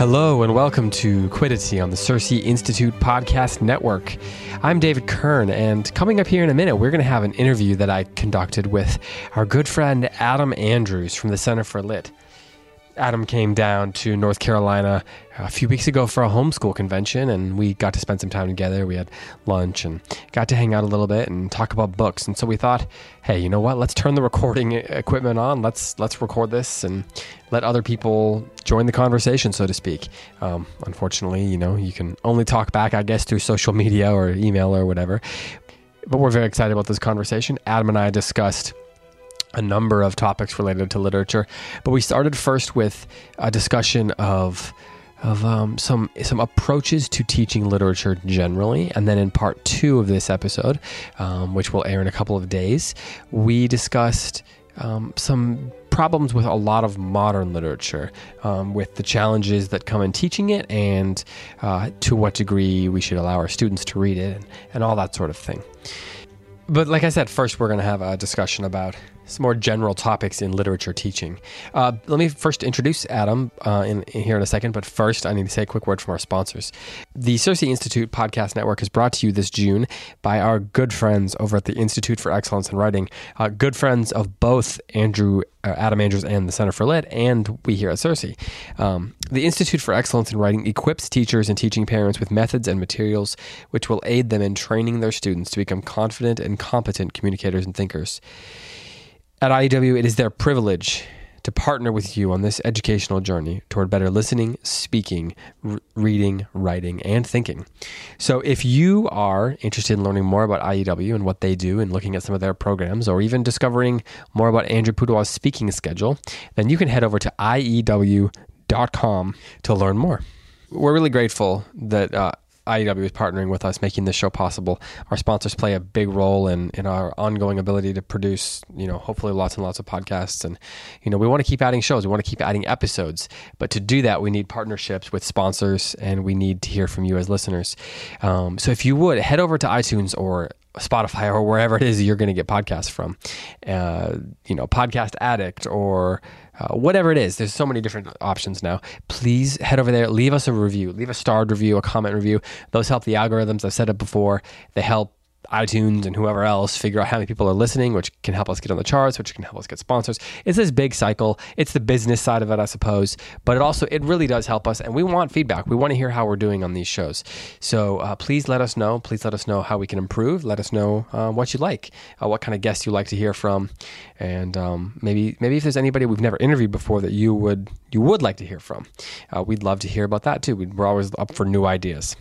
Hello and welcome to Quiddity on the CiRCE Institute Podcast Network. I'm David Kern, and coming up here in a minute, we're going to have an interview that I conducted with our good friend Adam Andrews from the Center for Lit. Adam came down to North Carolina a few weeks ago for a homeschool convention, and we got to spend some time together. We had lunch and got to hang out a little bit and talk about books. And so we thought, hey, you know what? Let's turn the recording equipment on. Let's let's record this and let other people join the conversation, so to speak. Um, unfortunately, you know, you can only talk back, I guess, through social media or email or whatever. But we're very excited about this conversation. Adam and I discussed a number of topics related to literature. But we started first with a discussion of of um, some some approaches to teaching literature generally, and then in part two of this episode, um, which will air in a couple of days, we discussed um, some problems with a lot of modern literature, um, with the challenges that come in teaching it, and uh, to what degree we should allow our students to read it, and, and all that sort of thing. But like I said, first we're going to have a discussion about some more general topics in literature teaching. Uh, let me first introduce Adam uh, in, in, here in a second, but first I need to say a quick word from our sponsors. The CiRCE Institute Podcast Network is brought to you this June by our good friends over at the Institute for Excellence in Writing, uh, good friends of both Andrew, uh, Adam Andrews and the Center for Lit, and we here at CiRCE. Um, the Institute for Excellence in Writing equips teachers and teaching parents with methods and materials which will aid them in training their students to become confident and competent communicators and thinkers. At IEW, it is their privilege to partner with you on this educational journey toward better listening, speaking, r- reading, writing, and thinking. So, if you are interested in learning more about IEW and what they do and looking at some of their programs, or even discovering more about Andrew Pudewa's speaking schedule, then you can head over to IEW.com to learn more. We're really grateful that uh, IEW is partnering with us, making this show possible. Our sponsors play a big role in, in our ongoing ability to produce, you know, hopefully lots and lots of podcasts. And, you know, we want to keep adding shows, we want to keep adding episodes. But to do that, we need partnerships with sponsors and we need to hear from you as listeners. Um, so if you would, head over to iTunes or Spotify or wherever it is you're going to get podcasts from. Uh, you know, Podcast Addict or uh, whatever it is. There's so many different options now. Please head over there, leave us a review, leave a starred review, a comment review. Those help the algorithms. I've said it before. They help iTunes and whoever else figure out how many people are listening, which can help us get on the charts, which can help us get sponsors. It's this big cycle. It's the business side of it, I suppose, but it also it really does help us, and we want feedback. We want to hear how we're doing on these shows. So uh, please let us know. Please let us know how we can improve. Let us know uh, what you like, uh, what kind of guests you like to hear from, and um, maybe maybe if there's anybody we've never interviewed before that you would you would like to hear from, uh, we'd love to hear about that too. We're always up for new ideas.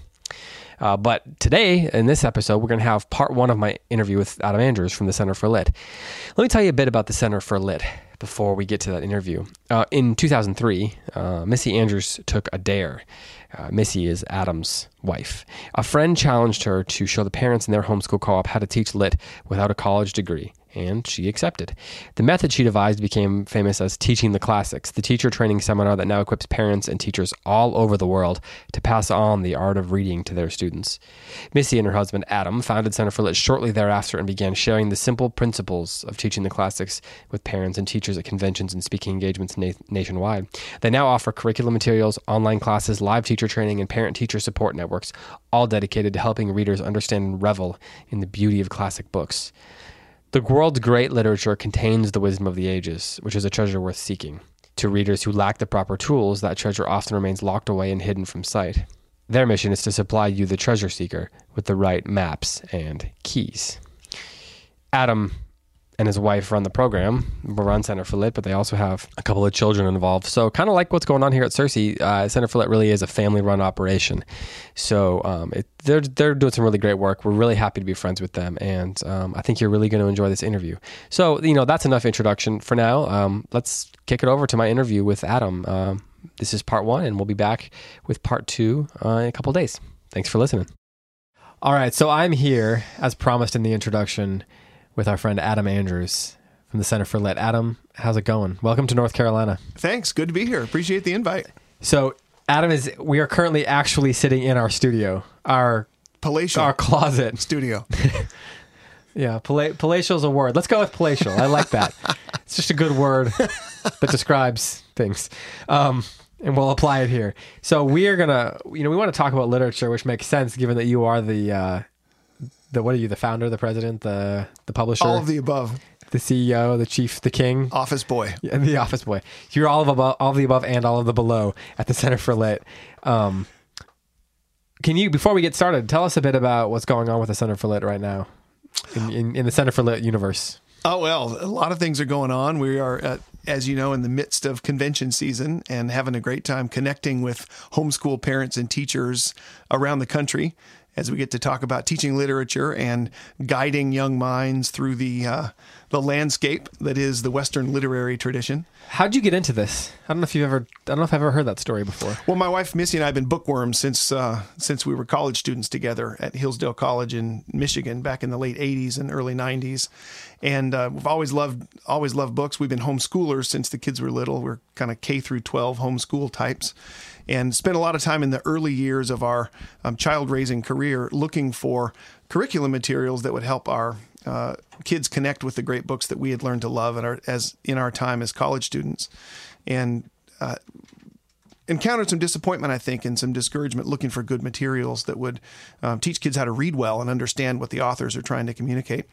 Uh, but today, in this episode, we're going to have part one of my interview with Adam Andrews from the Center for Lit. Let me tell you a bit about the Center for Lit. before we get to that interview. Uh, in 2003, uh, Missy Andrews took a dare. Uh, Missy is Adam's wife. A friend challenged her to show the parents in their homeschool co op how to teach lit without a college degree and she accepted. The method she devised became famous as Teaching the Classics, the teacher training seminar that now equips parents and teachers all over the world to pass on the art of reading to their students. Missy and her husband Adam founded Center for Lit shortly thereafter and began sharing the simple principles of teaching the classics with parents and teachers at conventions and speaking engagements na- nationwide. They now offer curriculum materials, online classes, live teacher training, and parent teacher support networks, all dedicated to helping readers understand and revel in the beauty of classic books. The world's great literature contains the wisdom of the ages, which is a treasure worth seeking. To readers who lack the proper tools, that treasure often remains locked away and hidden from sight. Their mission is to supply you, the treasure seeker, with the right maps and keys. Adam and his wife run the program, run Center for Lit, but they also have a couple of children involved. So, kind of like what's going on here at CiRCE, uh, Center for Lit really is a family run operation. So, um, it, they're, they're doing some really great work. We're really happy to be friends with them. And um, I think you're really going to enjoy this interview. So, you know, that's enough introduction for now. Um, let's kick it over to my interview with Adam. Um, this is part one, and we'll be back with part two uh, in a couple days. Thanks for listening. All right, so I'm here, as promised in the introduction with our friend Adam Andrews from the Center for Lit. Adam, how's it going? Welcome to North Carolina. Thanks. Good to be here. Appreciate the invite. So, Adam is. We are currently actually sitting in our studio, our palatial, our closet studio. yeah, pala- palatial is a word. Let's go with palatial. I like that. it's just a good word that describes things. Um, and we'll apply it here. So we are gonna, you know, we want to talk about literature, which makes sense given that you are the uh, the what are you? The founder, the president, the the publisher, all of the above, the CEO, the chief, the king, office boy, yeah, the office boy. You're all of above, all of the above, and all of the below at the Center for Lit. Um, can you, before we get started, tell us a bit about what's going on with the Center for Lit right now in, in, in the Center for Lit universe? Oh well, a lot of things are going on. We are, at, as you know, in the midst of convention season and having a great time connecting with homeschool parents and teachers around the country as we get to talk about teaching literature and guiding young minds through the uh, the landscape that is the Western literary tradition. How'd you get into this? I don't know if you've ever. I don't know if I've ever heard that story before. Well, my wife Missy and I have been bookworms since uh, since we were college students together at Hillsdale College in Michigan back in the late '80s and early '90s, and uh, we've always loved always loved books. We've been homeschoolers since the kids were little. We're kind of K through 12 homeschool types, and spent a lot of time in the early years of our um, child raising career looking for curriculum materials that would help our uh, kids connect with the great books that we had learned to love in our, as in our time as college students, and uh, encountered some disappointment, I think, and some discouragement looking for good materials that would um, teach kids how to read well and understand what the authors are trying to communicate.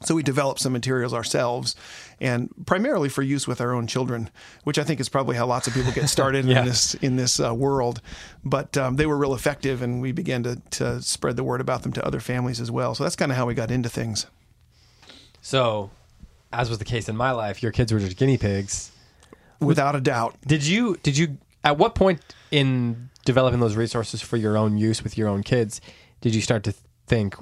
So we developed some materials ourselves, and primarily for use with our own children, which I think is probably how lots of people get started yeah. in this in this uh, world. But um, they were real effective, and we began to to spread the word about them to other families as well. So that's kind of how we got into things. So, as was the case in my life, your kids were just guinea pigs, without a doubt. Did you? Did you? At what point in developing those resources for your own use with your own kids did you start to think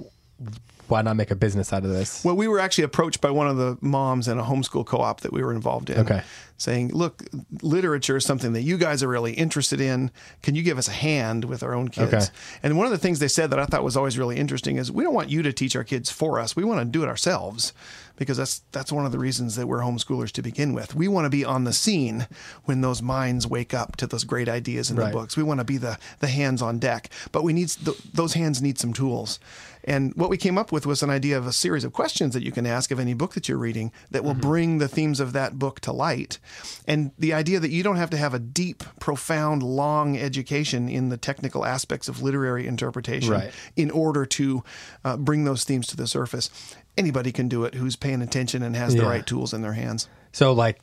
why not make a business out of this? Well, we were actually approached by one of the moms in a homeschool co-op that we were involved in. Okay. Saying, look, literature is something that you guys are really interested in. Can you give us a hand with our own kids? Okay. And one of the things they said that I thought was always really interesting is we don't want you to teach our kids for us. We want to do it ourselves because that's that's one of the reasons that we're homeschoolers to begin with. We want to be on the scene when those minds wake up to those great ideas in right. the books. We want to be the the hands on deck, but we need those hands need some tools. And what we came up with was an idea of a series of questions that you can ask of any book that you're reading that will mm-hmm. bring the themes of that book to light. And the idea that you don't have to have a deep, profound, long education in the technical aspects of literary interpretation right. in order to uh, bring those themes to the surface. Anybody can do it who's paying attention and has yeah. the right tools in their hands. So, like,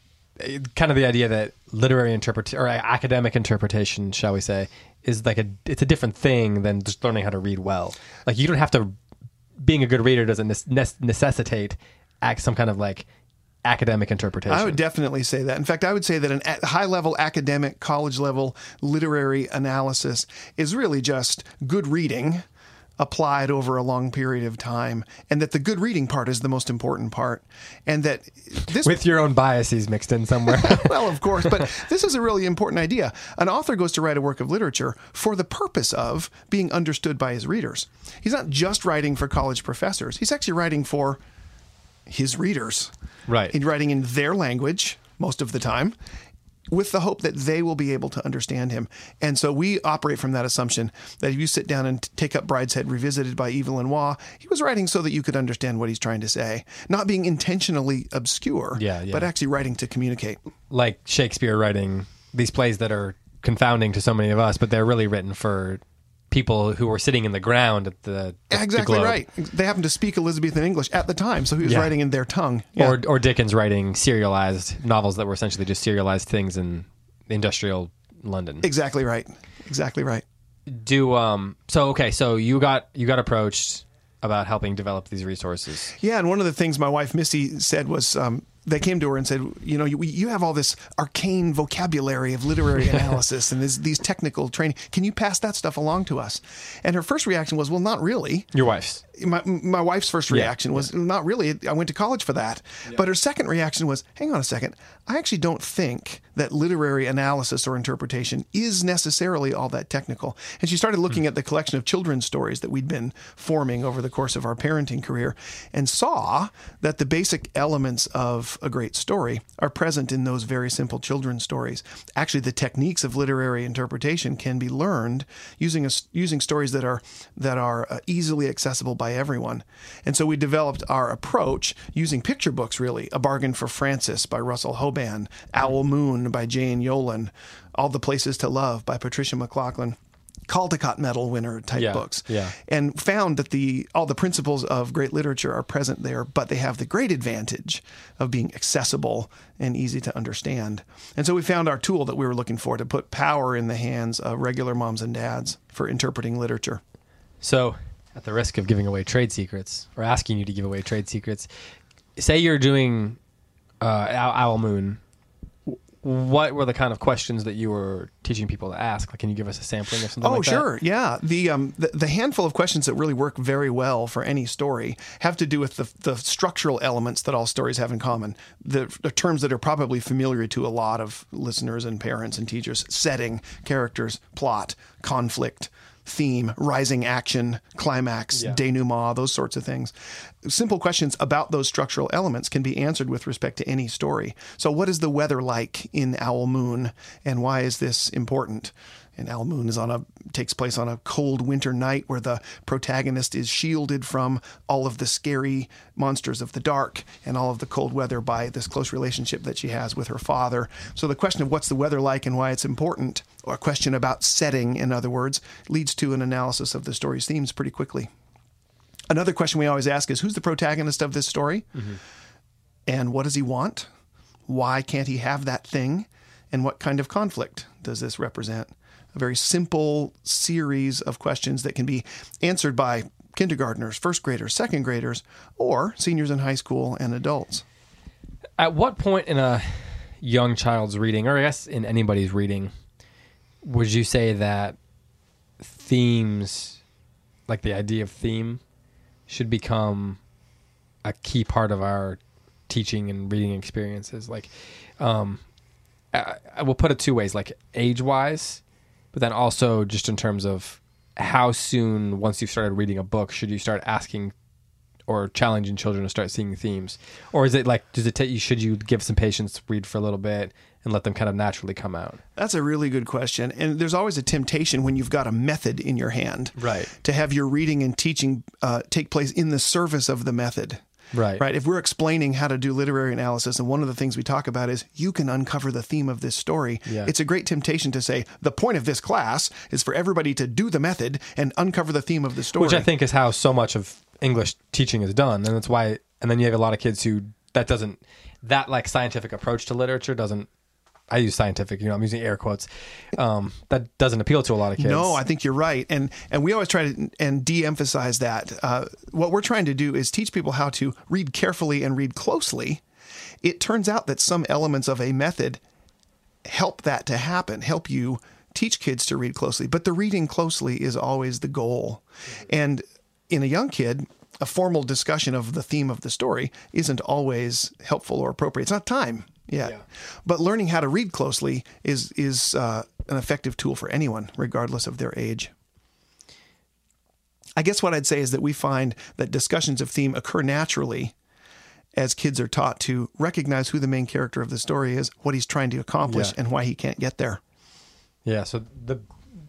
kind of the idea that literary interpretation or academic interpretation, shall we say, is like a it's a different thing than just learning how to read well. Like you don't have to being a good reader doesn't necessitate act some kind of like academic interpretation. I would definitely say that. In fact, I would say that an high level academic, college level literary analysis is really just good reading applied over a long period of time, and that the good reading part is the most important part, and that this With your own biases mixed in somewhere. well, of course, but this is a really important idea. An author goes to write a work of literature for the purpose of being understood by his readers. He's not just writing for college professors, he's actually writing for his readers. Right. He's writing in their language most of the time. With the hope that they will be able to understand him. And so we operate from that assumption that if you sit down and take up Brideshead Revisited by Evelyn Waugh, he was writing so that you could understand what he's trying to say, not being intentionally obscure, Yeah, yeah. but actually writing to communicate. like Shakespeare writing these plays that are confounding to so many of us, but they're really written for people who were sitting in the ground at the, the- the Exactly globe. right. They happened to speak Elizabethan English at the time, so he was Yeah. writing in their tongue. Yeah. Or or Dickens writing serialized novels that were essentially just serialized things in industrial London. exactly right. Exactly right. Do um so okay, so you got you got approached about helping develop these resources. Yeah, and one of the things my wife Missy said was um, they came to her and said, you know, you, you have all this arcane vocabulary of literary analysis and this, these technical training. Can you pass that stuff along to us? And her first reaction was, well, not really. Your wife's. My, my wife's first reaction was not really. I went to college for that. But her second reaction was, hang on a second. I actually don't think that literary analysis or interpretation is necessarily all that technical. And she started looking at the collection of children's stories that we'd been forming over the course of our parenting career and saw that the basic elements of a great story are present in those very simple children's stories. Actually, the techniques of literary interpretation can be learned using a, using stories that are that are uh, easily accessible by everyone. And so we developed our approach using picture books. Really, A Bargain for Frances by Russell Hoban, Owl Moon by Jane Yolen, All the Places to Love by Patricia MacLachlan. Caldecott Medal winner type Yeah, books, yeah. and found that the all the principles of great literature are present there, but they have the great advantage of being accessible and easy to understand. And so we found our tool that we were looking for to put power in the hands of regular moms and dads for interpreting literature. So, at the risk of giving away trade secrets or asking you to give away trade secrets, say you're doing uh, Owl Owl Moon. What were the kind of questions that you were teaching people to ask? Like, can you give us a sampling of something Oh, like that? Oh sure. Yeah. The, um, the the handful of questions that really work very well for any story have to do with the, the structural elements that all stories have in common. The, the terms that are probably familiar to a lot of listeners and parents and teachers setting, characters, plot, conflict, theme, rising action, climax, Yeah. denouement, those sorts of things. Simple questions about those structural elements can be answered with respect to any story. So, what is the weather like in Owl Moon, and why is this important? And Owl Moon is on a takes place on a cold winter night where the protagonist is shielded from all of the scary monsters of the dark and all of the cold weather by this close relationship that she has with her father. So the question of what's the weather like and why it's important, or a question about setting, in other words, leads to an analysis of the story's themes pretty quickly. Another question we always ask is who's the protagonist of this story? Mm-hmm. And what does he want? Why can't he have that thing? And what kind of conflict does this represent? A very simple series of questions that can be answered by kindergartners, first graders, second graders, or seniors in high school and adults. At what point in a young child's reading, or I guess in anybody's reading, would you say that themes, like the idea of theme, should become a key part of our teaching and reading experiences? Like, um, I, I will put it two ways, like age wise, but then also just in terms of how soon, once you've started reading a book, should you start asking or challenging children to start seeing themes, or is it like does it take you? Should you give some patience, read for a little bit, and let them kind of naturally come out? That's a really good question. And there's always a temptation when you've got a method in your hand Right. to have your reading and teaching uh, take place in the service of the method. Right. Right. If we're explaining how to do literary analysis, and one of the things we talk about is you can uncover the theme of this story, Yeah. it's a great temptation to say the point of this class is for everybody to do the method and uncover the theme of the story. Which I think is how so much of English teaching is done, and that's why. And then you have a lot of kids who that doesn't that like scientific approach to literature doesn't. I use scientific, you know, I'm using air quotes. Um, that doesn't appeal to a lot of kids. No, I think you're right, and and we always try to and de-emphasize that. Uh, what we're trying to do is teach people how to read carefully and read closely. It turns out that some elements of a method help that to happen, help you teach kids to read closely, but the reading closely is always the goal. And in a young kid, a formal discussion of the theme of the story isn't always helpful or appropriate. It's not time yet. But learning how to read closely is is uh, an effective tool for anyone, regardless of their age. I guess what I'd say is that we find that discussions of theme occur naturally as kids are taught to recognize who the main character of the story is, what he's trying to accomplish, Yeah. and why he can't get there. Yeah. So the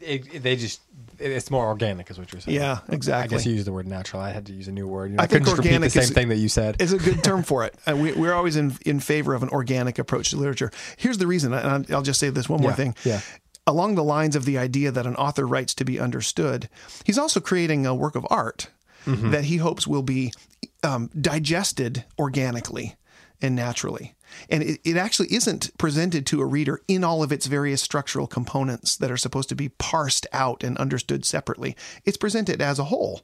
it, they just it's more organic, is what you're saying. Yeah, exactly. I guess you used the word natural. I had to use a new word. You know, I I, think organic the same is- thing that you said. is a good term for it. Uh, we, we're always in, in favor of an organic approach to literature. Here's the reason, and I'll- I'll just say this one more Yeah, thing. yeah. Along the lines of the idea that an author writes to be understood, he's also creating a work of art Mm-hmm. that he hopes will be um, digested organically and naturally. And it, it actually isn't presented to a reader in all of its various structural components that are supposed to be parsed out and understood separately. It's presented as a whole.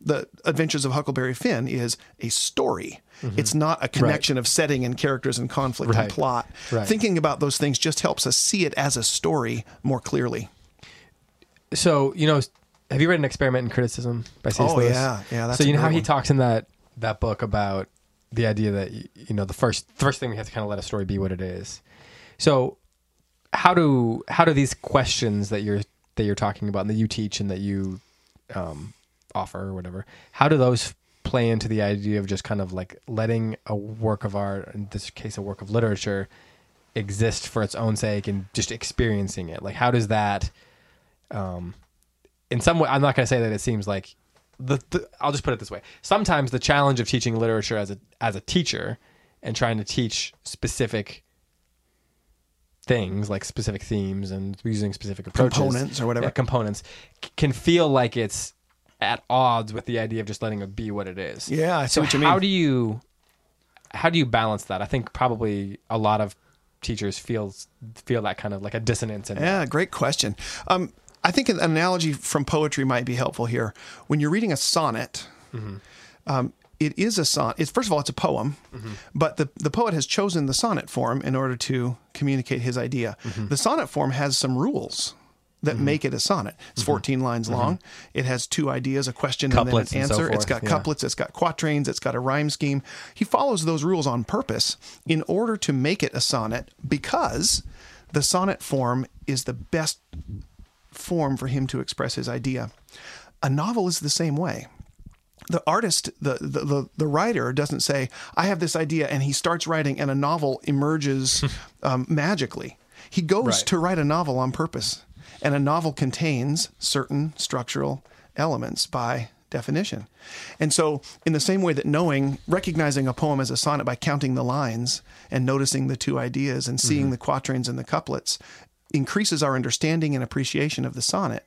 The Adventures of Huckleberry Finn is a story. It's not a connection of setting and characters and conflict Mm-hmm. Right. and plot. Right. Thinking about those things just helps us see it as a story more clearly. So you know, have you read an experiment in criticism by C.S. Oh, Lewis? yeah. Yeah, so you know how great he talks in that that book about the idea that you know the first first thing we have to kind of let a story be what it is. So how do how do these questions that you're that you're talking about and that you teach and that you um, offer or whatever, how do those play into the idea of just kind of like letting a work of art, in this case, a work of literature, exist for its own sake and just experiencing it? Like, how does that, um, in some way, I'm not going to say that it seems like the, the. I'll just put it this way: sometimes the challenge of teaching literature as a as a teacher and trying to teach specific things like specific themes and using specific approaches Components or whatever. yeah, components can feel like it's at odds with the idea of just letting it be what it is Yeah, I see so what you how do you how do you balance that i think probably a lot of teachers feel feel that kind of like a dissonance in it. Yeah, great question. Um, I think an analogy from poetry might be helpful here. When you're reading a sonnet, mm-hmm. um, it is a sonnet. It's first of all, it's a poem, mm-hmm. but the the poet has chosen the sonnet form in order to communicate his idea. Mm-hmm. The sonnet form has some rules that make it a sonnet. It's 14 lines long. It has two ideas, a question Couplets and then an answer. it's forth, got yeah. couplets, it's got quatrains, it's got a rhyme scheme. He follows those rules on purpose in order to make it a sonnet because the sonnet form is the best form for him to express his idea. A novel is the same way. The artist, the, the, the, the writer doesn't say, I have this idea, and he starts writing, and a novel emerges um, magically. He goes Right. to write a novel on purpose, and a novel contains certain structural elements by definition. And so, in the same way that knowing, recognizing a poem as a sonnet by counting the lines and noticing the two ideas and seeing the quatrains and the couplets increases our understanding and appreciation of the sonnet.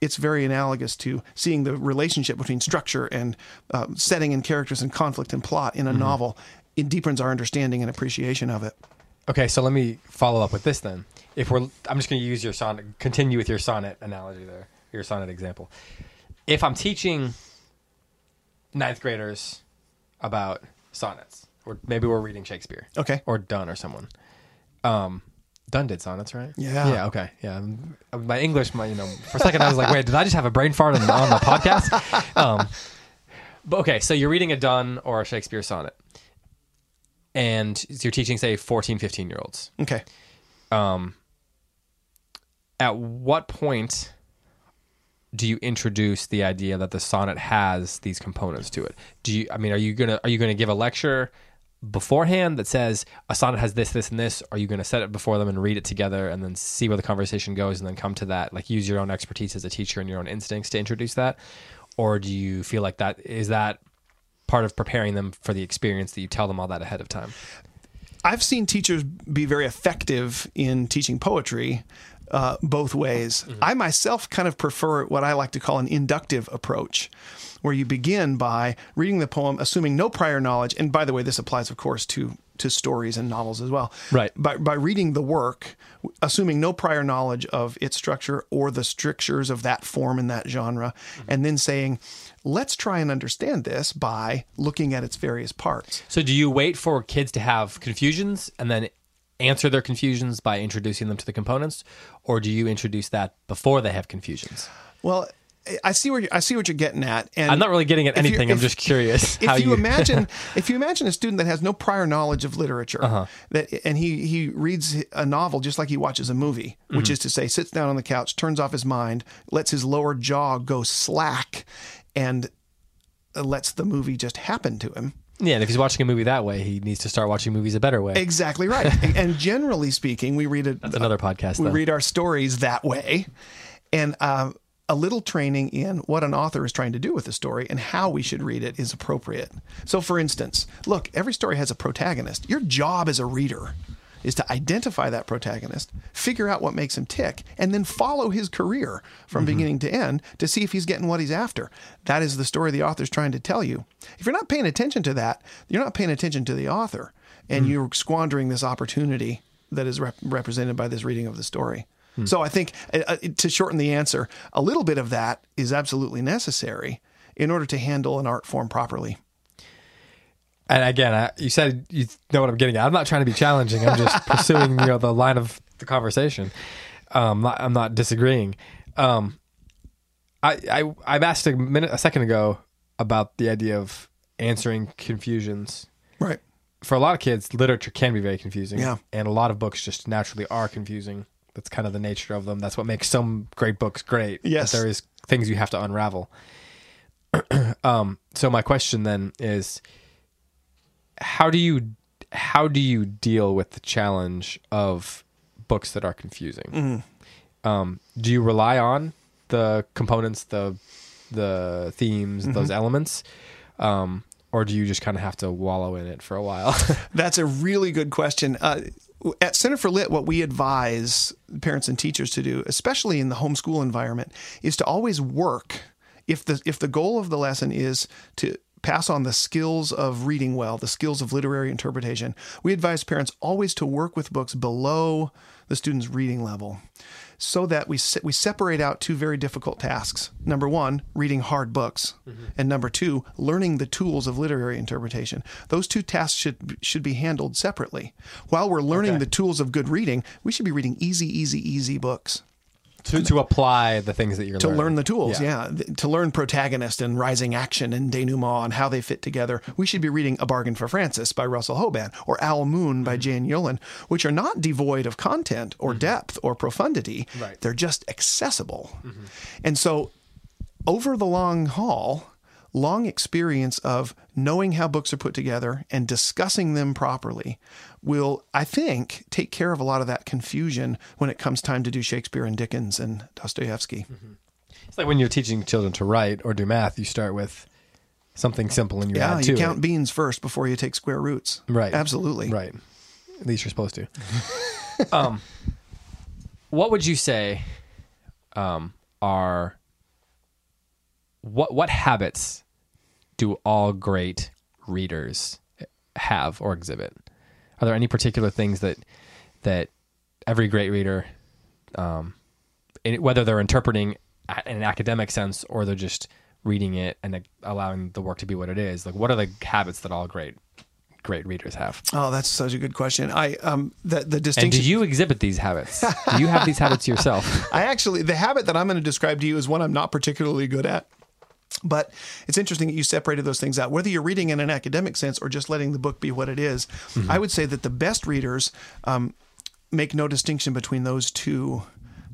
It's very analogous to seeing the relationship between structure and uh, setting and characters and conflict and plot in a novel. It deepens our understanding and appreciation of it. Okay, so let me follow up with this then. If we're, I'm just going to use your sonnet, continue with your sonnet analogy there, your sonnet example. If I'm teaching ninth graders about sonnets, or maybe we're reading Shakespeare, Okay. or Donne or someone. Um, Donne did sonnets, right? Yeah. Yeah. Okay. Yeah. My English, my you know, for a second I was like, wait, did I just have a brain fart on, on the podcast? Um, but okay, so you're reading a Donne or a Shakespeare sonnet, and you're teaching, say, 14, 15 year olds. Okay. Um, at what point do you introduce the idea that the sonnet has these components to it? Do you? I mean, are you gonna are you gonna give a lecture beforehand that says a sonnet has this, this, and this? Are you gonna set it before them and read it together and then see where the conversation goes and then come to that? Like use your own expertise as a teacher and your own instincts to introduce that, or do you feel like that is that part of preparing them for the experience that you tell them all that ahead of time? I've seen teachers be very effective in teaching poetry uh, both ways. I myself kind of prefer what I like to call an inductive approach, where you begin by reading the poem, assuming no prior knowledge. And by the way, this applies, of course, to to stories and novels as well. Right. By by reading the work, assuming no prior knowledge of its structure or the strictures of that form in that genre, and then saying, let's try and understand this by looking at its various parts. So do you wait for kids to have confusions and then answer their confusions by introducing them to the components, or do you introduce that before they have confusions? Well, I see where you, I see what you're getting at, and I'm not really getting at if anything. I'm just curious If how you, you imagine, if you imagine a student that has no prior knowledge of literature, Uh-huh. that and he he reads a novel just like he watches a movie, which Mm-hmm. is to say, sits down on the couch, turns off his mind, lets his lower jaw go slack, and lets the movie just happen to him. Yeah, and if he's watching a movie that way, he needs to start watching movies a better way. Exactly right. and, generally speaking, we read it. That's another podcast. we though. read our stories that way and uh, a little training in what an author is trying to do with the story and how we should read it is appropriate so for instance look every story has a protagonist your job as a reader is to identify that protagonist figure out what makes him tick and then follow his career from beginning to end to see if he's getting what he's after. That is the story the author's trying to tell you. If you're not paying attention to that you're not paying attention to the author and you're squandering this opportunity that is rep- represented by this reading of the story. So I think uh, uh, to shorten the answer, a little bit of that is absolutely necessary in order to handle an art form properly. And again, I, you said you know what I'm getting at. I'm not trying to be challenging. I'm just pursuing you know the line of the conversation. Um, not, I'm not disagreeing. Um, I, I I've asked a minute a second ago about the idea of answering confusions. Right. For a lot of kids, literature can be very confusing. Yeah. and a lot of books just naturally are confusing. That's kind of the nature of them. That's what makes some great books great. Yes. there is things you have to unravel. um, so my question then is how do you how do you deal with the challenge of books that are confusing? Um, do you rely on the components, the the themes, those elements, um, or do you just kind of have to wallow in it for a while? That's a really good question. Uh, at Center for Lit, what we advise parents and teachers to do, especially in the homeschool environment, is to always work. If the if the goal of the lesson is to pass on the skills of reading well, the skills of literary interpretation, we advise parents always to work with books below the student's reading level so that we se- we separate out two very difficult tasks. Number 1, reading hard books, mm-hmm. and number 2, learning the tools of literary interpretation. Those two tasks should should be handled separately. While we're learning the tools of good reading, we should be reading easy easy easy books to to apply the things that you're to learning. learn the tools. Yeah. Th- to learn protagonist and rising action and denouement and how they fit together. We should be reading A Bargain for Frances by Russell Hoban or Owl Moon by mm-hmm. Jane Yolen, which are not devoid of content or mm-hmm. depth or profundity. Right. They're just accessible. Mm-hmm. And so, over the long haul, long experience of knowing how books are put together and discussing them properly will, I think, take care of a lot of that confusion when it comes time to do Shakespeare and Dickens and Dostoevsky. It's like when you're teaching children to write or do math, you start with something simple and you Yeah, add to you count it. beans first before you take square roots. Right. Absolutely. Right. At least you're supposed to. um, what would you say um, are what what habits do all great readers have or exhibit? Are there any particular things that that every great reader, um, in, whether they're interpreting in an academic sense or they're just reading it and allowing the work to be what it is, like what are the habits that all great great readers have? Oh, that's such a good question. I um the the And distinction do you exhibit these habits? Do you have these habits yourself? I actually, the habit that I'm going to describe to you is one I'm not particularly good at. But it's interesting that you separated those things out. Whether you're reading in an academic sense or just letting the book be what it is, I would say that the best readers um, make no distinction between those two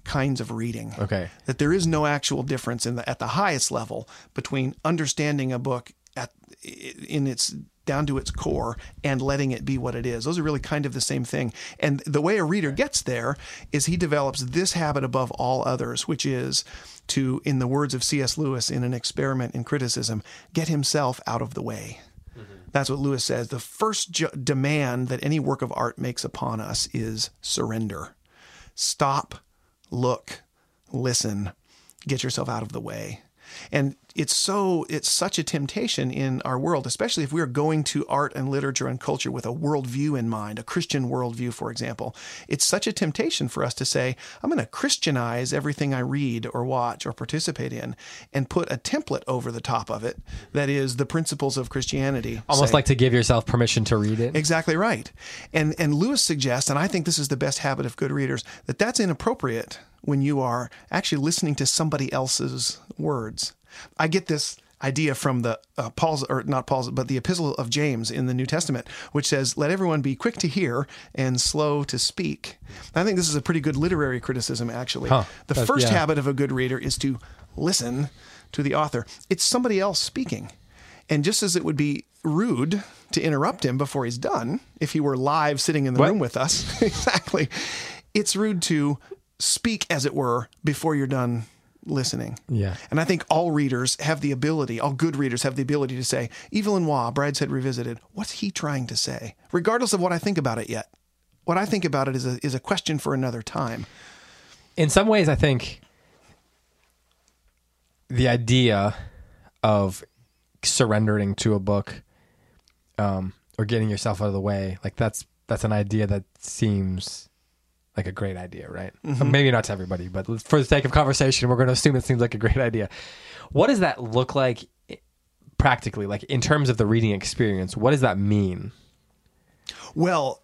kinds of reading. Okay. That there is no actual difference in the at the highest level between understanding a book at in its down to its core and letting it be what it is. Those are really kind of the same thing. And the way a reader gets there is he develops this habit above all others, which is to, in the words of C.S. Lewis in an experiment in criticism, get himself out of the way. Mm-hmm. That's what Lewis says. The first ju- demand that any work of art makes upon us is surrender. Stop, look, listen, get yourself out of the way. And it's so it's such a temptation in our world, especially if we're going to art and literature and culture with a worldview in mind, a Christian worldview, for example. It's such a temptation for us to say, I'm going to Christianize everything I read or watch or participate in and put a template over the top of it that is the principles of Christianity. Almost say. like to give yourself permission to read it. Exactly right. And and Lewis suggests, and I think this is the best habit of good readers, that that's inappropriate when you are actually listening to somebody else's words. I get this idea from the uh, Paul's or not Paul's but the epistle of James in the New Testament which says let everyone be quick to hear and slow to speak. I think this is a pretty good literary criticism actually. Huh. The That's- first yeah. habit of a good reader is to listen to the author. It's somebody else speaking. And just as it would be rude to interrupt him before he's done if he were live sitting in the What? room with us, exactly. It's rude to speak as it were before you're done listening. Yeah. And I think all readers have the ability, all good readers have the ability to say, Evelyn Waugh, Brideshead Revisited, what's he trying to say? Regardless of what I think about it yet. What I think about it is a, is a question for another time. in some ways, I think the idea of surrendering to a book um, or getting yourself out of the way, like that's that's an idea that seems like a great idea, right? Maybe not to everybody, but for the sake of conversation, we're going to assume it seems like a great idea. What does that look like practically, like in terms of the reading experience? What does that mean? Well,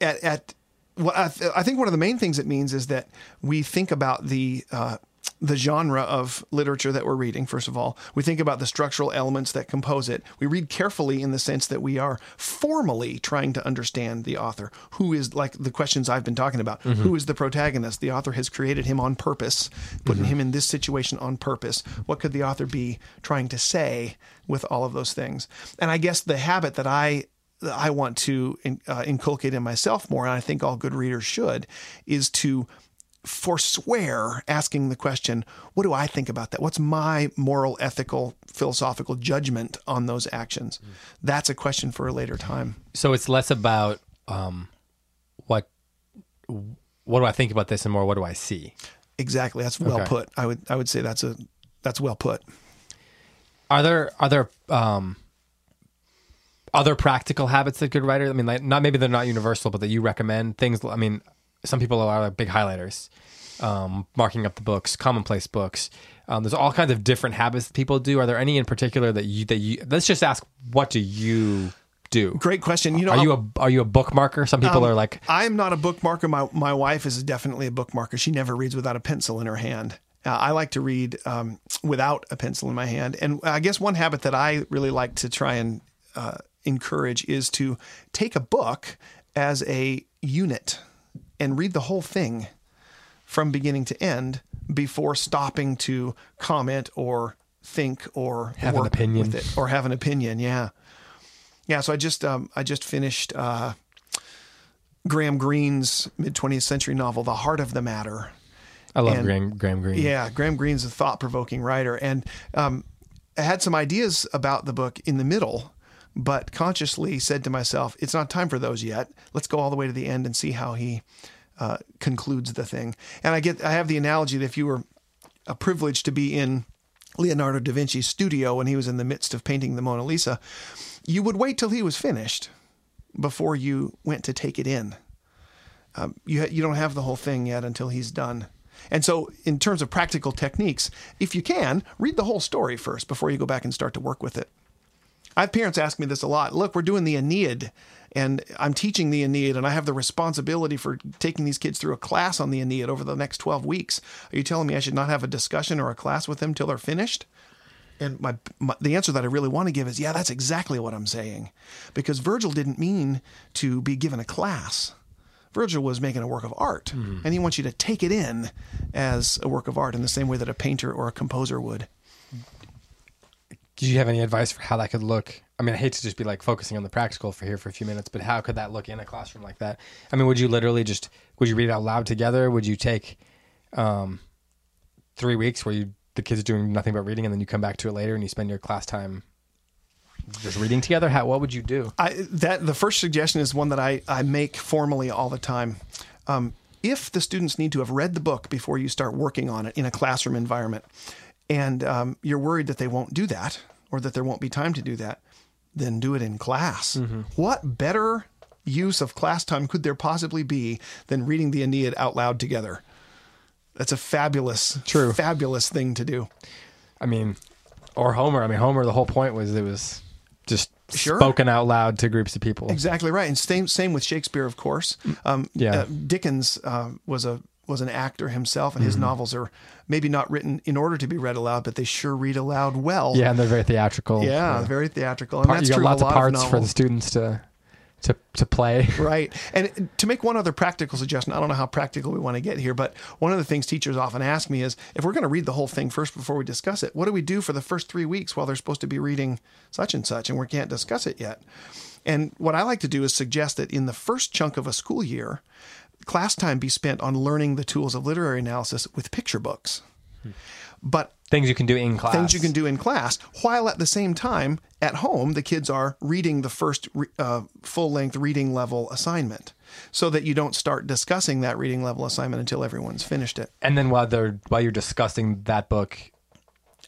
at, at well, I, th- I think one of the main things it means is that we think about the uh, the genre of literature that we're reading. First of all, we think about the structural elements that compose it. We read carefully in the sense that we are formally trying to understand the author. Who is like the questions I've been talking about? Who is the protagonist? The author has created him on purpose, putting him in this situation on purpose. What could the author be trying to say with all of those things? And I guess the habit that I that I want to in, uh, inculcate in myself more, and I think all good readers should, is to forswear asking the question, what do I think about that? What's my moral, ethical, philosophical judgment on those actions? That's a question for a later time. So it's less about um, what what do I think about this, and more what do I see. Exactly. That's well Okay. put. I would I would say that's a that's well put. Are there are there um, other practical habits that good writers? I mean, like not maybe they're not universal, but that you recommend things. I mean, some people are like big highlighters, um, marking up the books, commonplace books. Um, there's all kinds of different habits that people do. Are there any in particular that you that you? Let's just ask, what do you do? Great question. You know, Are you a are you a bookmarker? Some people are like, I'm not a bookmarker. My my wife is definitely a bookmarker. She never reads without a pencil in her hand. Uh, I like to read um, without a pencil in my hand. And I guess one habit that I really like to try and uh, encourage is to take a book as a unit and read the whole thing from beginning to end before stopping to comment or think or Have an opinion. with it or have an opinion. Yeah. Yeah, so I just um, I just finished uh, Graham Greene's mid 20th century novel, The Heart of the Matter. I love And- Graham Graham Greene. Yeah, Graham Greene's a thought provoking writer. And um, I had some ideas about the book in the middle, but consciously said to myself, it's not time for those yet. Let's go all the way to the end and see how he uh, concludes the thing. And I get, I have the analogy that if you were a privilege to be in Leonardo da Vinci's studio when he was in the midst of painting the Mona Lisa, you would wait till he was finished before you went to take it in. Um, you ha- you don't have the whole thing yet until he's done. And so, in terms of practical techniques, if you can, read the whole story first before you go back and start to work with it. I have parents ask me this a lot. Look, we're doing the Aeneid, and I'm teaching the Aeneid, and I have the responsibility for taking these kids through a class on the Aeneid over the next 12 weeks. Are you telling me I should not have a discussion or a class with them till they're finished? And my, my the answer that I really want to give is yeah, that's exactly what I'm saying, because Virgil didn't mean to be given a class. Virgil was making a work of art, hmm. and he wants you to take it in as a work of art in the same way that a painter or a composer would. Do you have any advice for how that could look? I mean, I hate to just be like focusing on the practical for here for a few minutes, but how could that look in a classroom like that? I mean, would you literally just would you read out loud together? Would you take um, three weeks where you the kids are doing nothing but reading, and then you come back to it later and you spend your class time just reading together? How what would you do? I, that the first suggestion is one that I, I make formally all the time. Um, if the students need to have read the book before you start working on it in a classroom environment, and um, you're worried that they won't do that or that there won't be time to do that, then do it in class. What better use of class time could there possibly be than reading the Aeneid out loud together? That's a fabulous, True. fabulous thing to do. I mean, or Homer. I mean, Homer. The whole point was it was just Sure. spoken out loud to groups of people. Exactly right, and same same with Shakespeare, of course. Um, Yeah. uh, Dickens uh, was a was an actor himself, and his Mm-hmm. novels are maybe not written in order to be read aloud, but they sure read aloud well. Yeah, and they're very theatrical. yeah, very theatrical, and Part- that's you got true lots of of parts for the students to to to play. Right. And to make one other practical suggestion, I don't know how practical we want to get here, but one of the things teachers often ask me is if we're going to read the whole thing first before we discuss it, what do we do for the first three weeks while they're supposed to be reading such and such and we can't discuss it yet? And what I like to do is suggest that in the first chunk of a school year, class time be spent on learning the tools of literary analysis with picture books. But Things you can do in class. things you can do in class, while at the same time at home the kids are reading the first re- uh, full length reading level assignment, so that you don't start discussing that reading level assignment until everyone's finished it. And then while they're while you're discussing that book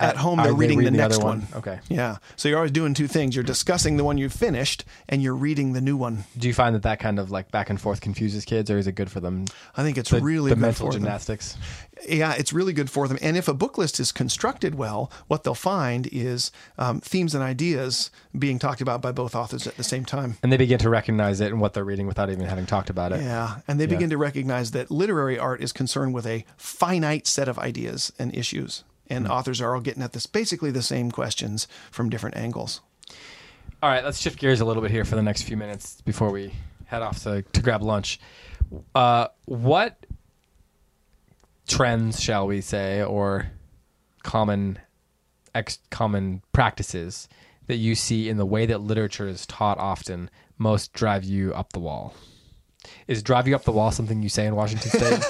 At home, they're they reading the the next one. one? Okay. Yeah, so you're always doing two things: you're discussing the one you've finished, and you're reading the new one. Do you find that that kind of like back and forth confuses kids, or is it good for them? I think it's The, really the good mental for them. gymnastics. Yeah, it's really good for them. And if a book list is constructed well, what they'll find is um, themes and ideas being talked about by both authors at the same time. And they begin to recognize it and what they're reading without even having talked about it. Yeah, and they begin to recognize that literary art is concerned with a finite set of ideas and issues, and authors are all getting at this basically the same questions from different angles. All right, let's shift gears a little bit here for the next few minutes before we head off to, to grab lunch. Uh, what trends, shall we say, or common ex- common practices that you see in the way that literature is taught often most drive you up the wall? Is drive you up the wall something you say in Washington State?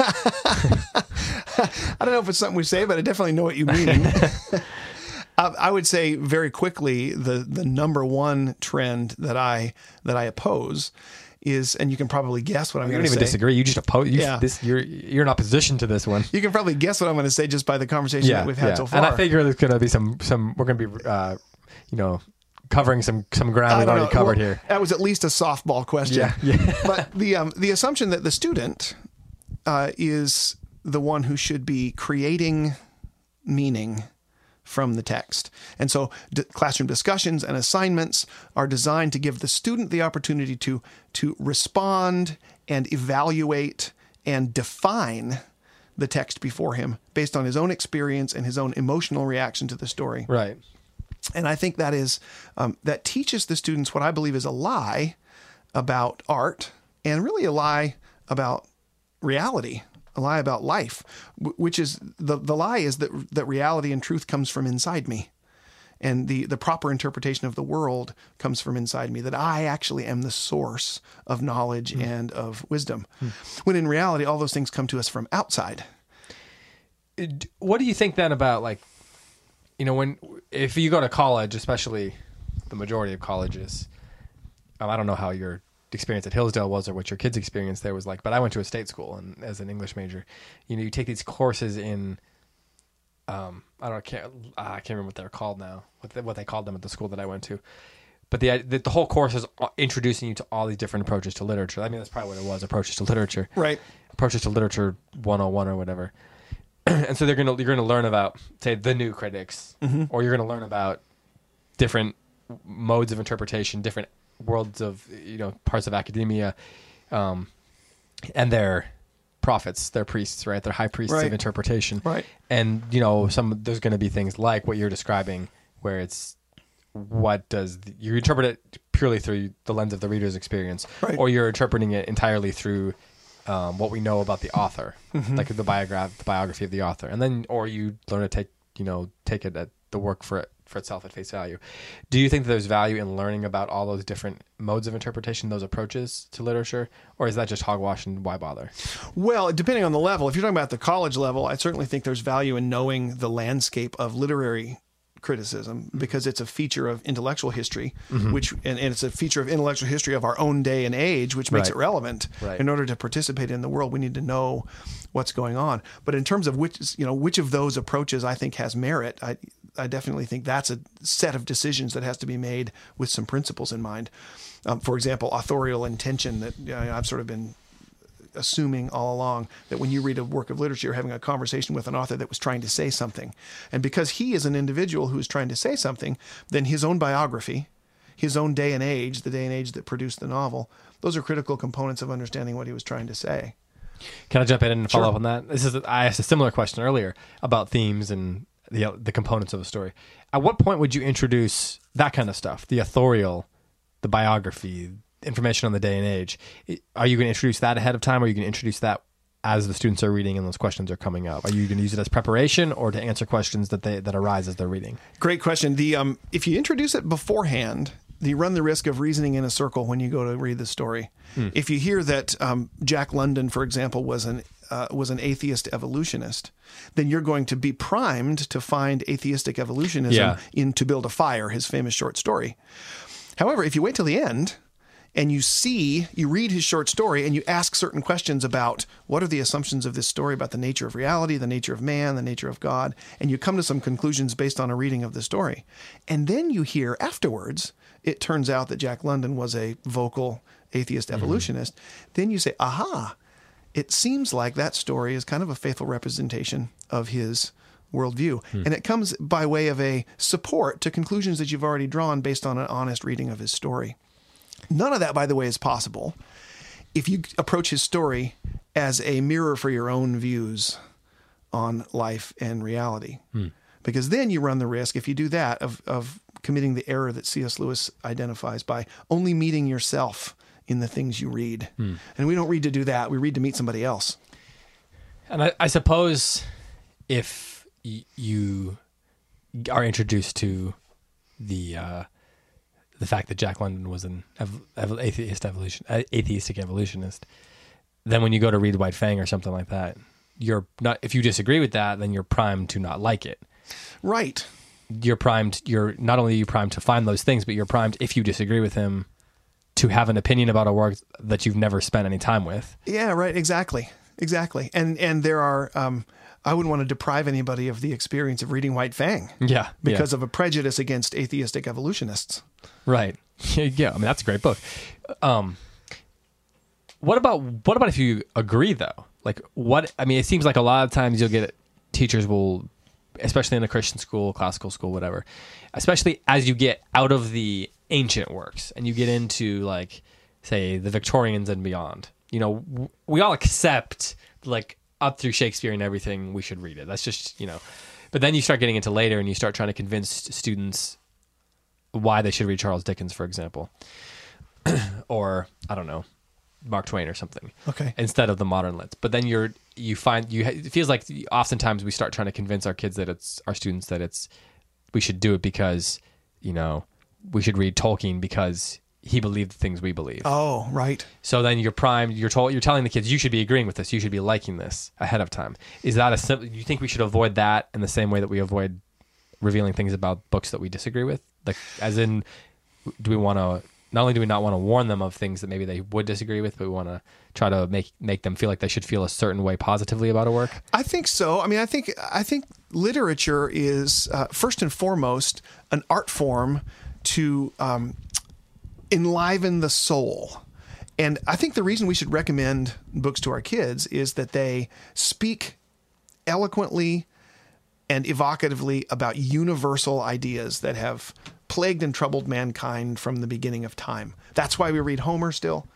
I don't know if it's something we say, but I definitely know what you mean. Uh, I would say very quickly the the number one trend that I that I oppose is, and you can probably guess what I'm you going don't to even say. disagree. You just oppose. You, Yeah. this, you're you're in opposition to this one. You can probably guess what I'm going to say just by the conversation that we've had so far. And I figure there's going to be some some we're going to be uh, you know covering some some ground we've already know. covered Well, here. That was at least a softball question. Yeah, yeah. but the um, the assumption that the student uh, is the one who should be creating meaning from the text, and so d- classroom discussions and assignments are designed to give the student the opportunity to to respond and evaluate and define the text before him based on his own experience and his own emotional reaction to the story. Right. And I think that is um, that teaches the students what I believe is a lie about art and really a lie about reality, a lie about life, which is the the lie is that that reality and truth comes from inside me. And the, the proper interpretation of the world comes from inside me, that I actually am the source of knowledge hmm. and of wisdom. Hmm. When in reality, all those things come to us from outside. Uh, what do you think then about like you know when if you go to college, especially the majority of colleges, um, I don't know how your experience at Hillsdale was or what your kids' experience there was like, but I went to a state school and as an English major, you know, you take these courses in um, I don't can't uh, I can't remember what they're called now. What they, what they called them at the school that I went to. But the, the the whole course is introducing you to all these different approaches to literature. I mean, that's probably what it was: approaches to literature, Right. Approaches to literature 101 or whatever. and so they're gonna you're gonna learn about say the new critics, or you're gonna learn about different modes of interpretation, different worlds of you know parts of academia, um, and their prophets, their priests, right? They're high priests Right. of interpretation, Right. And you know, some there's going to be things like what you're describing, where it's what does the, you interpret it purely through the lens of the reader's experience, Right. or you're interpreting it entirely through um, what we know about the author, Mm-hmm. like the biograph, the biography of the author, and then or you learn to take you know take it at the work for it for itself at face value. Do you think that there's value in learning about all those different modes of interpretation, those approaches to literature, or is that just hogwash and why bother? Well, depending on the level, if you're talking about the college level, I certainly think there's value in knowing the landscape of literary criticism mm-hmm. because it's a feature of intellectual history, mm-hmm. which and, and it's a feature of intellectual history of our own day and age, which makes Right. it relevant. Right. In order to participate in the world, we need to know what's going on. But in terms of which you know which of those approaches I think has merit, I I definitely think that's a set of decisions that has to be made with some principles in mind. Um, for example, authorial intention that you know, I've sort of been assuming all along that when you read a work of literature, you're having a conversation with an author that was trying to say something. And because he is an individual who is trying to say something, then his own biography, his own day and age, the day and age that produced the novel, those are critical components of understanding what he was trying to say. Can I jump in and follow Sure. up on that? This is I asked a similar question earlier about themes and the the components of a story. At what point would you introduce that kind of stuff? The authorial, the biography, information on the day and age. Are you going to introduce that ahead of time, or are you going to introduce that as the students are reading and those questions are coming up? Are you going to use it as preparation, or to answer questions that they that arise as they're reading? Great question. The um, if you introduce it beforehand, you run the risk of reasoning in a circle when you go to read the story. If you hear that um, Jack London, for example, was an uh, was an atheist evolutionist, then you're going to be primed to find atheistic evolutionism Yeah. in To Build a Fire, his famous short story. However, if you wait till the end and you see, you read his short story and you ask certain questions about what are the assumptions of this story about the nature of reality, the nature of man, the nature of God, and you come to some conclusions based on a reading of the story. And then you hear afterwards, it turns out that Jack London was a vocal atheist evolutionist. Then you say, aha, it seems like that story is kind of a faithful representation of his worldview. Hmm. And it comes by way of a support to conclusions that you've already drawn based on an honest reading of his story. None of that, by the way, is possible if you approach his story as a mirror for your own views on life and reality. Hmm. Because then you run the risk, if you do that, of, of committing the error that C.S. Lewis identifies by only meeting yourself in the things you read. And we don't read to do that, we read to meet somebody else. And I, I suppose if y- you are introduced to the uh, the fact that Jack London was an ev- ev- atheist evolution uh, atheistic evolutionist, then when you go to read White Fang or something like that, you're not. If you disagree with that, then you're primed to not like it. Right. You're primed. You're not only are you primed to find those things, but you're primed if you disagree with him to have an opinion about a work that you've never spent any time with. Yeah, right. Exactly. Exactly. And and there are um, I wouldn't want to deprive anybody of the experience of reading White Fang Yeah, because of a prejudice against atheistic evolutionists. Right. yeah, I mean that's a great book. Um what about what about if you agree though? Like what I mean it seems like a lot of times you'll get teachers will especially in a Christian school, classical school, whatever. Especially as you get out of the ancient works and you get into like say the Victorians and beyond. You know, w- we all accept like up through Shakespeare and everything we should read it. That's just, you know. But then you start getting into later and you start trying to convince students why they should read Charles Dickens, for example, or I don't know, Mark Twain or something. Okay. Instead of the modern lit, but then you're you find you it feels like oftentimes we start trying to convince our kids that it's our students that it's we should do it because you know we should read Tolkien because he believed the things we believe. Oh, right. So then you're primed. You're told. You're telling the kids you should be agreeing with this. You should be liking this ahead of time. Is that a simple? You think we should avoid that in the same way that we avoid revealing things about books that we disagree with? Like, as in, do we want to? Not only do we not want to warn them of things that maybe they would disagree with, but we want to try to make make them feel like they should feel a certain way positively about a work. I think so. I mean, I think I think literature is uh, first and foremost an art form to um, enliven the soul. And I think the reason we should recommend books to our kids is that they speak eloquently and evocatively about universal ideas that have plagued and troubled mankind from the beginning of time. That's why we read Homer still.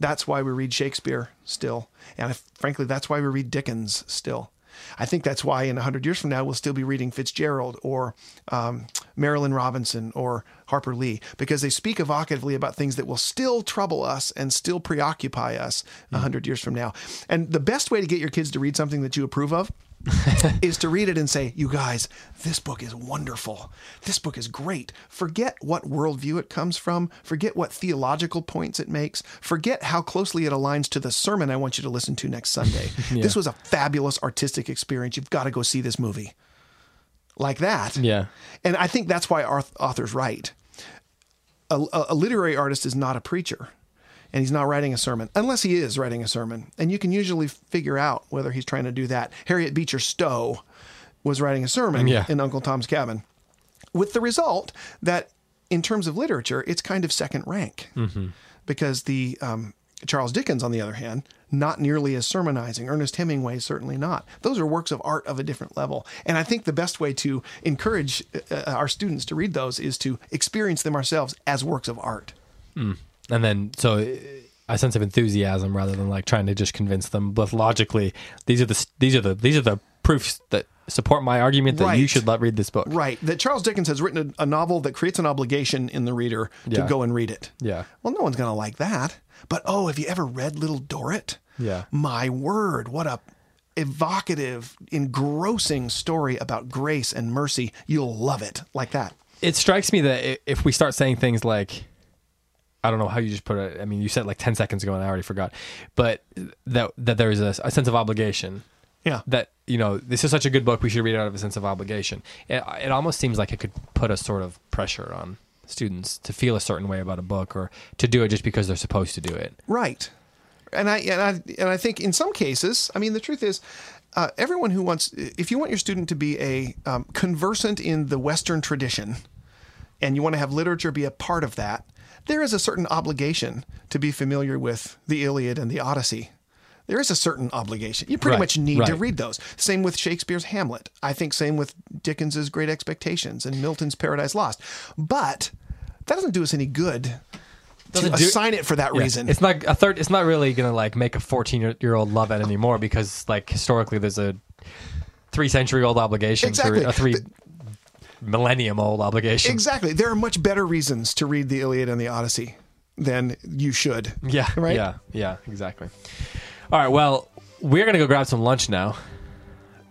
That's why we read Shakespeare still. And frankly, that's why we read Dickens still. I think that's why in 100 years from now, we'll still be reading Fitzgerald or um, Marilynne Robinson or Harper Lee because they speak evocatively about things that will still trouble us and still preoccupy us a 100 years from now. And the best way to get your kids to read something that you approve of is to read it and say, You guys, this book is wonderful. This book is great. Forget what worldview it comes from. Forget what theological points it makes. Forget how closely it aligns to the sermon I want you to listen to next Sunday. This was a fabulous artistic experience. You've got to go see this movie. Like that. Yeah. And I think that's why auth- authors write. A, a, literary artist is not a preacher, and he's not writing a sermon, unless he is writing a sermon. And you can usually figure out whether he's trying to do that. Harriet Beecher Stowe was writing a sermon Yeah. in Uncle Tom's Cabin, with the result that, in terms of literature, it's kind of second rank, because the um, Charles Dickens, on the other hand, not nearly as sermonizing. Ernest Hemingway certainly not. Those are works of art of a different level. And I think the best way to encourage uh, our students to read those is to experience them ourselves as works of art. And then, so uh, a sense of enthusiasm rather than like trying to just convince them. But logically, these are the these are the these are the proofs that support my argument that you should let read this book. Right. That Charles Dickens has written a, a novel that creates an obligation in the reader to go and read it. Yeah. Well, no one's going to like that. But oh, have you ever read Little Dorrit? Yeah. My word, what a evocative, engrossing story about grace and mercy. You'll love it like that. It strikes me that if we start saying things like, I don't know how you just put it. I mean, you said like ten seconds ago, and I already forgot. But that that there is a, a sense of obligation. Yeah. That you know, this is such a good book. We should read it out of a sense of obligation. It, it almost seems like it could put a sort of pressure on students to feel a certain way about a book or to do it just because they're supposed to do it. Right. And I and I and I think in some cases, I mean, the truth is, uh, everyone who wants, if you want your student to be a um, conversant in the Western tradition, and you want to have literature be a part of that, there is a certain obligation to be familiar with the Iliad and the Odyssey. There is a certain obligation. You pretty Right, much need to read those. Same with Shakespeare's Hamlet. I think same with Dickens's Great Expectations and Milton's Paradise Lost. But that doesn't do us any good to Doesn't do- assign it for that Yeah. reason. It's not a third. It's not really gonna like make a fourteen-year-old love it anymore because like historically there's a three-century-old obligation, Exactly. three, a three millennium-old obligation. Exactly. There are much better reasons to read the Iliad and the Odyssey than you should. Yeah. Right? Yeah. Yeah. Exactly. All right. Well, we're gonna go grab some lunch now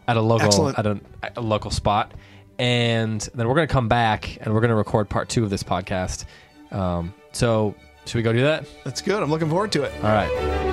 at a local Excellent. at a, at a local spot, and then we're gonna come back and we're gonna record part two of this podcast. Um, so should we go do that? That's good. I'm looking forward to it. All right.